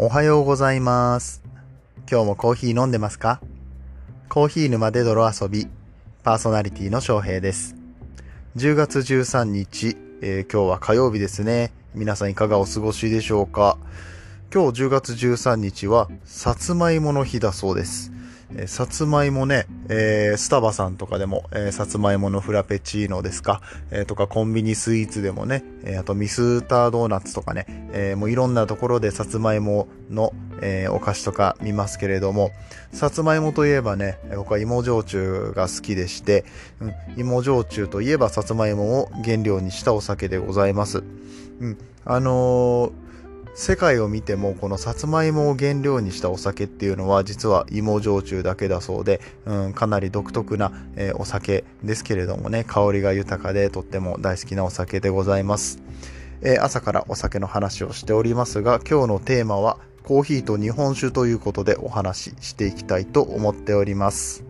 おはようございます。今日もコーヒー飲んでますか？コーヒー沼で泥遊び、パーソナリティの翔平です。10月13日、えー今日は火曜日ですね。皆さんいかがお過ごしでしょうか？今日10月13日は、さつまいもの日だそうです。えーさつまいもね、えースタバさんとかでも、えーさつまいものフラペチーノですか、えーとかコンビニスイーツでもね、えーあとミスタードーナツとかね、えーもういろんなところでさつまいもの、えーお菓子とか見ますけれども、さつまいもといえばね、僕は芋焼酎が好きでして、うん、芋焼酎といえばさつまいもを原料にしたお酒でございます。うん、あのー世界を見てもこのさつまいもを原料にしたお酒っていうのは実は芋焼酎だけだそうで、うん、かなり独特な、えーお酒ですけれどもね香りが豊かでとっても大好きなお酒でございます、えー朝からお酒の話をしておりますが今日のテーマはコーヒーと日本酒ということでお話ししていきたいと思っております。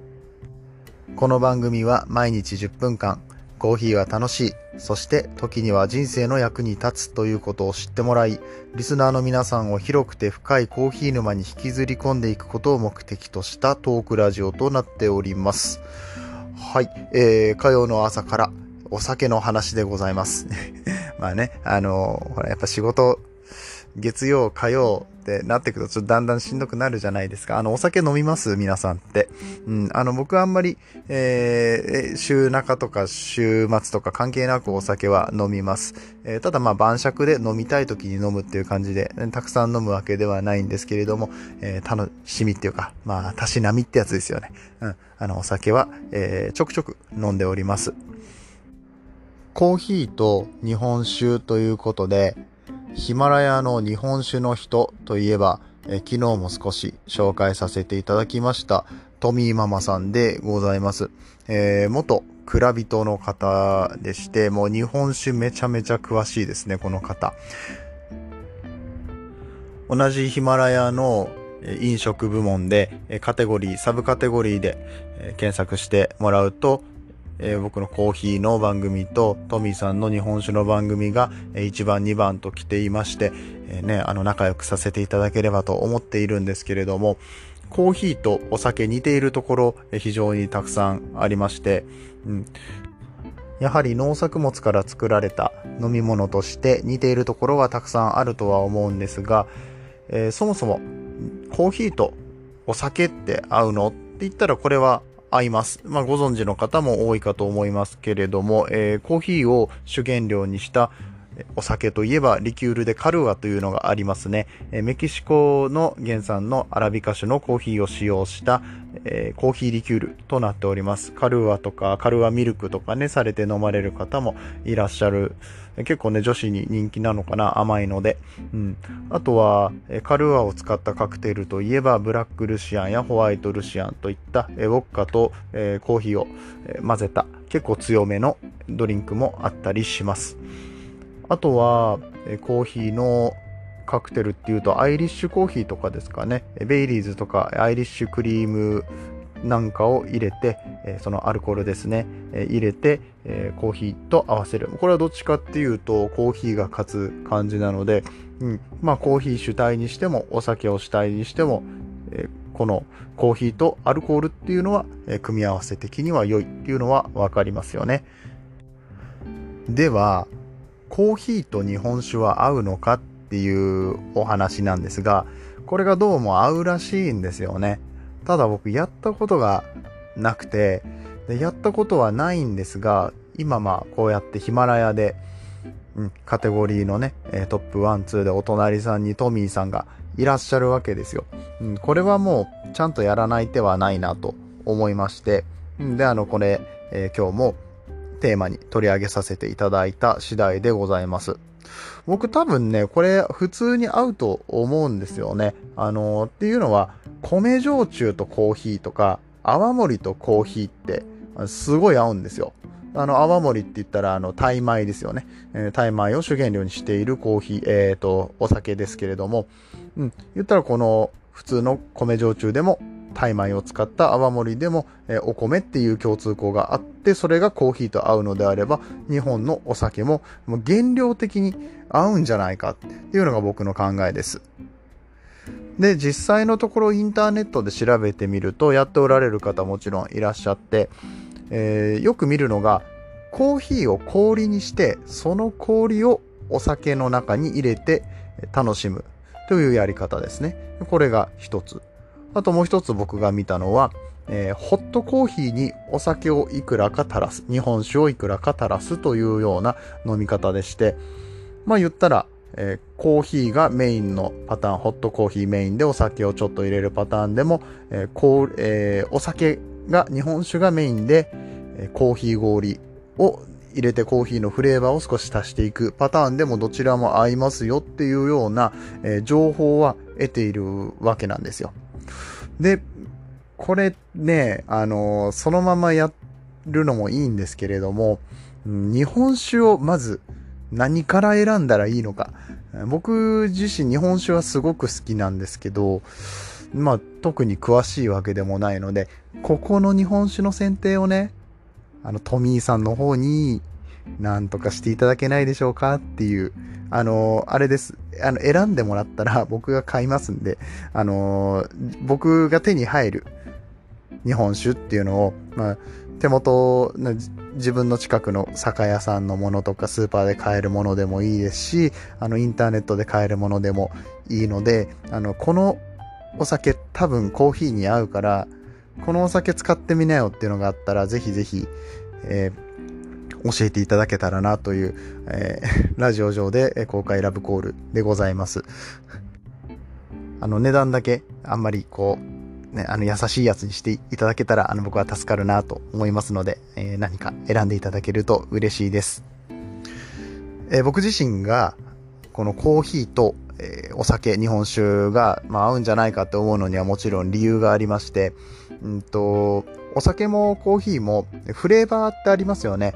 この番組は毎日10分間コーヒーは楽しい、そして時には人生の役に立つということを知ってもらい、リスナーの皆さんを広くて深いコーヒー沼に引きずり込んでいくことを目的としたトークラジオとなっております。はい、えー、火曜の朝からお酒の話でございます。まあね、あのーほら、やっぱ仕事、月曜、火曜ってなってくるとちょっとだんだんしんどくなるじゃないですか。あの、お酒飲みます？皆さんって。うん、あの、僕はあんまり、えー、週中とか週末とか関係なくお酒は飲みます。えーただまあ晩酌で飲みたい時に飲むっていう感じで、たくさん飲むわけではないんですけれども、えー楽しみっていうか、まあ、たしなみってやつですよね。うん、あの、お酒は、えーちょくちょく飲んでおります。コーヒーと日本酒ということで、ヒマラヤの日本酒の人といえば、え昨日も少し紹介させていただきました、トミーママさんでございます。えー元蔵人の方でして、もう日本酒めちゃめちゃ詳しいですね、この方。同じヒマラヤの飲食部門で、カテゴリー、サブカテゴリーで検索してもらうと、えー僕のコーヒーの番組とトミーさんの日本酒の番組がえー1番2番と来ていまして、えーね、あの仲良くさせていただければと思っているんですけれども、コーヒーとお酒似ているところえー非常にたくさんありまして、うん、やはり農作物から作られた飲み物として似ているところはたくさんあるとは思うんですが、えーそもそもコーヒーとお酒って合うの？って言ったらこれは合います。まあご存知の方も多いかと思いますけれども、えーコーヒーを主原料にしたお酒といえばリキュールでカルアというのがありますね。メキシコの原産のアラビカ種のコーヒーを使用した、コーヒーリキュールとなっております。カルアとかカルアミルクとかね、されて飲まれる方もいらっしゃる。結構ね、女子に人気なのかな、甘いので。うん。あとは、カルアを使ったカクテルといえば、ブラックルシアンやホワイトルシアンといった、ウォッカと、コーヒーを、混ぜた、結構強めのドリンクもあったりします。あとは、えコーヒーのカクテルっていうと、アイリッシュコーヒーとかですかね。ベイリーズとか、アイリッシュクリームなんかを入れて、えそのアルコールですね、え入れて、えコーヒーと合わせる。これはどっちかっていうと、コーヒーが勝つ感じなので、うん。まあ、コーヒー主体にしても、お酒を主体にしても、えこのコーヒーとアルコールっていうのは、え組み合わせ的には良いっていうのはわかりますよね。では、コーヒーと日本酒は合うのかっていうお話なんですが、これがどうも合うらしいんですよね。ただ僕やったことがなくて、でやったことはないんですが、今まあこうやってヒマラヤで、うん、カテゴリーのね、トップ1、2でお隣さんにトミーさんがいらっしゃるわけですよ。うん、これはもうちゃんとやらない手はないなと思いまして、で、あの、これ、えー今日もテーマに取り上げさせていただいた次第でございます。僕多分ね、これ普通に合うと思うんですよね。あのーっていうのは、米焼酎とコーヒーとか、泡盛とコーヒーって、すごい合うんですよ。あの、泡盛って言ったら、あの、タイ米ですよね。えータイ米を主原料にしているコーヒー、えっ、と、お酒ですけれども、うん、言ったらこの普通の米焼酎でも、タイ米を使った泡盛でも、えお米っていう共通項があって、それがコーヒーと合うのであれば、日本のお酒ももう原料的に合うんじゃないかっていうのが僕の考えです。で、実際のところインターネットで調べてみると、やっておられる方もちろんいらっしゃって、えー、よく見るのが、コーヒーを氷にして、その氷をお酒の中に入れて楽しむというやり方ですね。これが一つ。あともう一つ僕が見たのは、えー、ホットコーヒーにお酒をいくらか垂らす、日本酒をいくらか垂らすというような飲み方でして、まあ言ったら、えー、コーヒーがメインのパターン、ホットコーヒーメインでお酒をちょっと入れるパターンでも、えーこうえー、お酒が、日本酒がメインで、えコーヒー氷を入れてコーヒーのフレーバーを少し足していくパターンでもどちらも合いますよっていうような、え情報は得ているわけなんですよ。で、これね、あのそのままやるのもいいんですけれども、日本酒をまず何から選んだらいいのか。僕自身日本酒はすごく好きなんですけど、まあ特に詳しいわけでもないので、ここの日本酒の選定をね、あのトミーさんの方になんとかしていただけないでしょうかっていう、あのあれです。あの、選んでもらったら 僕が買いますんで、あの僕が手に入る日本酒っていうのを、まあ、手元の、自分の近くの酒屋さんのものとかスーパーで買えるものでもいいですし、あの、インターネットで買えるものでもいいので、あの、このお酒多分コーヒーに合うから、このお酒使ってみなよっていうのがあったら、ぜひぜひ、えー、教えていただけたらなという、えー、ラジオ上で公開ラブコールでございます。あの、値段だけあんまりこう、ね、あの、優しいやつにしていただけたら、あの、僕は助かるなと思いますので、えー、何か選んでいただけると嬉しいです。えー、僕自身が、このコーヒーと、え、お酒、日本酒が、まあ、合うんじゃないかと思うのにはもちろん理由がありまして、うんと、お酒もコーヒーもフレーバーってありますよね。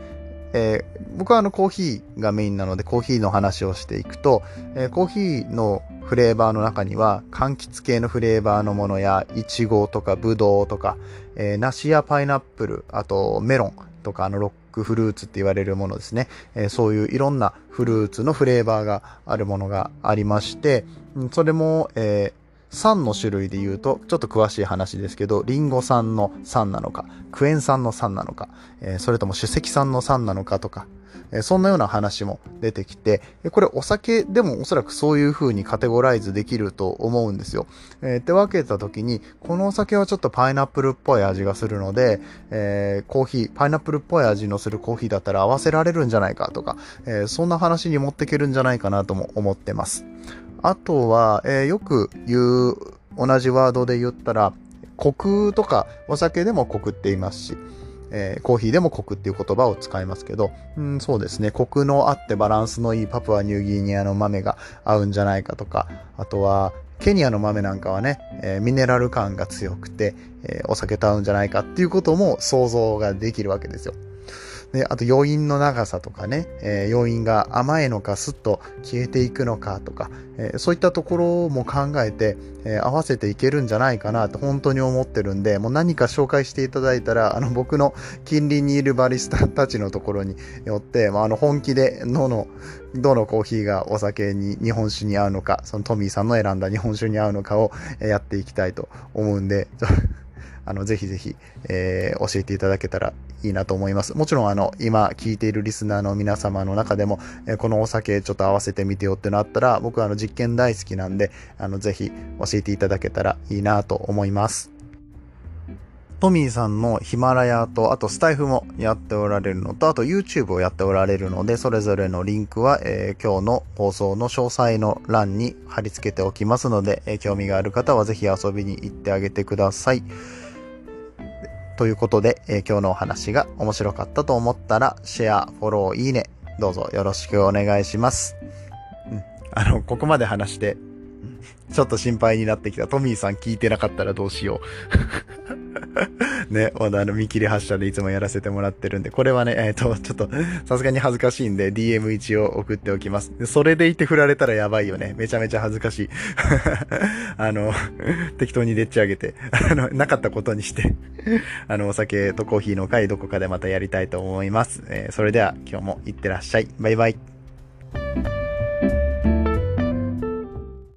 えー、僕はあのコーヒーがメインなのでコーヒーの話をしていくと、えー、コーヒーのフレーバーの中には柑橘系のフレーバーのものやイチゴとかブドウとか、えー、梨やパイナップル、あとメロンとかあのロックフルーツって言われるものですね、えー、そういういろんなフルーツのフレーバーがあるものがありまして、それも、えー酸の種類で言うと、ちょっと詳しい話ですけど、リンゴ酸の酸なのか、クエン酸の酸なのか、えー、それとも酒石酸の酸なのかとか、えー、そんなような話も出てきて、これお酒でもおそらくそういう風にカテゴライズできると思うんですよ。えー、って分けた時に、このお酒はちょっとパイナップルっぽい味がするので、え、コーヒー、パイナップルっぽい味のするコーヒーだったら合わせられるんじゃないかとか、え、そんな話に持っていけるんじゃないかなとも思ってます。あとは、えー、よく言う、同じワードで言ったら、コクとか、お酒でもコクって言いますし、えー、コーヒーでもコクっていう言葉を使いますけど、うん、そうですね、コクのあってバランスのいいパプアニューギニアの豆が合うんじゃないかとか、あとは、ケニアの豆なんかはね、えー、ミネラル感が強くて、えー、お酒と合うんじゃないかっていうことも想像ができるわけですよ。で、あと余韻の長さとかね、えー、余韻が甘いのかスッと消えていくのかとか、えー、そういったところも考えて、えー、合わせていけるんじゃないかなと本当に思ってるんで、もう何か紹介していただいたら、あの僕の近隣にいるバリスタたちのところによって、まあ、あの本気でどの、どのコーヒーがお酒に、日本酒に合うのか、そのトミーさんの選んだ日本酒に合うのかをやっていきたいと思うんで、あの、ぜひぜひ、えー、教えていただけたらいいなと思います。もちろん、あの、今聞いているリスナーの皆様の中でも、えー、このお酒ちょっと合わせてみてよってのあったら、僕はあの、実験大好きなんで、あの、ぜひ教えていただけたらいいなと思います。トミーさんのヒマラヤと、あとスタイフもやっておられるのと、あと YouTube をやっておられるので、それぞれのリンクは、えー、今日の放送の詳細の欄に貼り付けておきますので、えー、興味がある方はぜひ遊びに行ってあげてください。ということで、えー、今日のお話が面白かったと思ったら、シェア、フォロー、いいね、どうぞよろしくお願いします。うん。あの、ここまで話して、ちょっと心配になってきた。トミーさん聞いてなかったらどうしよう。ね、まだあの見切り発車でいつもやらせてもらってるんで、これはね、えっ、ー、と、ちょっと、さすがに恥ずかしいんで、DM 一応送っておきます。それでいて振られたらやばいよね。めちゃめちゃ恥ずかしい。あの、適当にでっち上げて、あの、なかったことにしてあの、お酒とコーヒーの会どこかでまたやりたいと思います。えー、それでは今日もいってらっしゃい。バイバイ。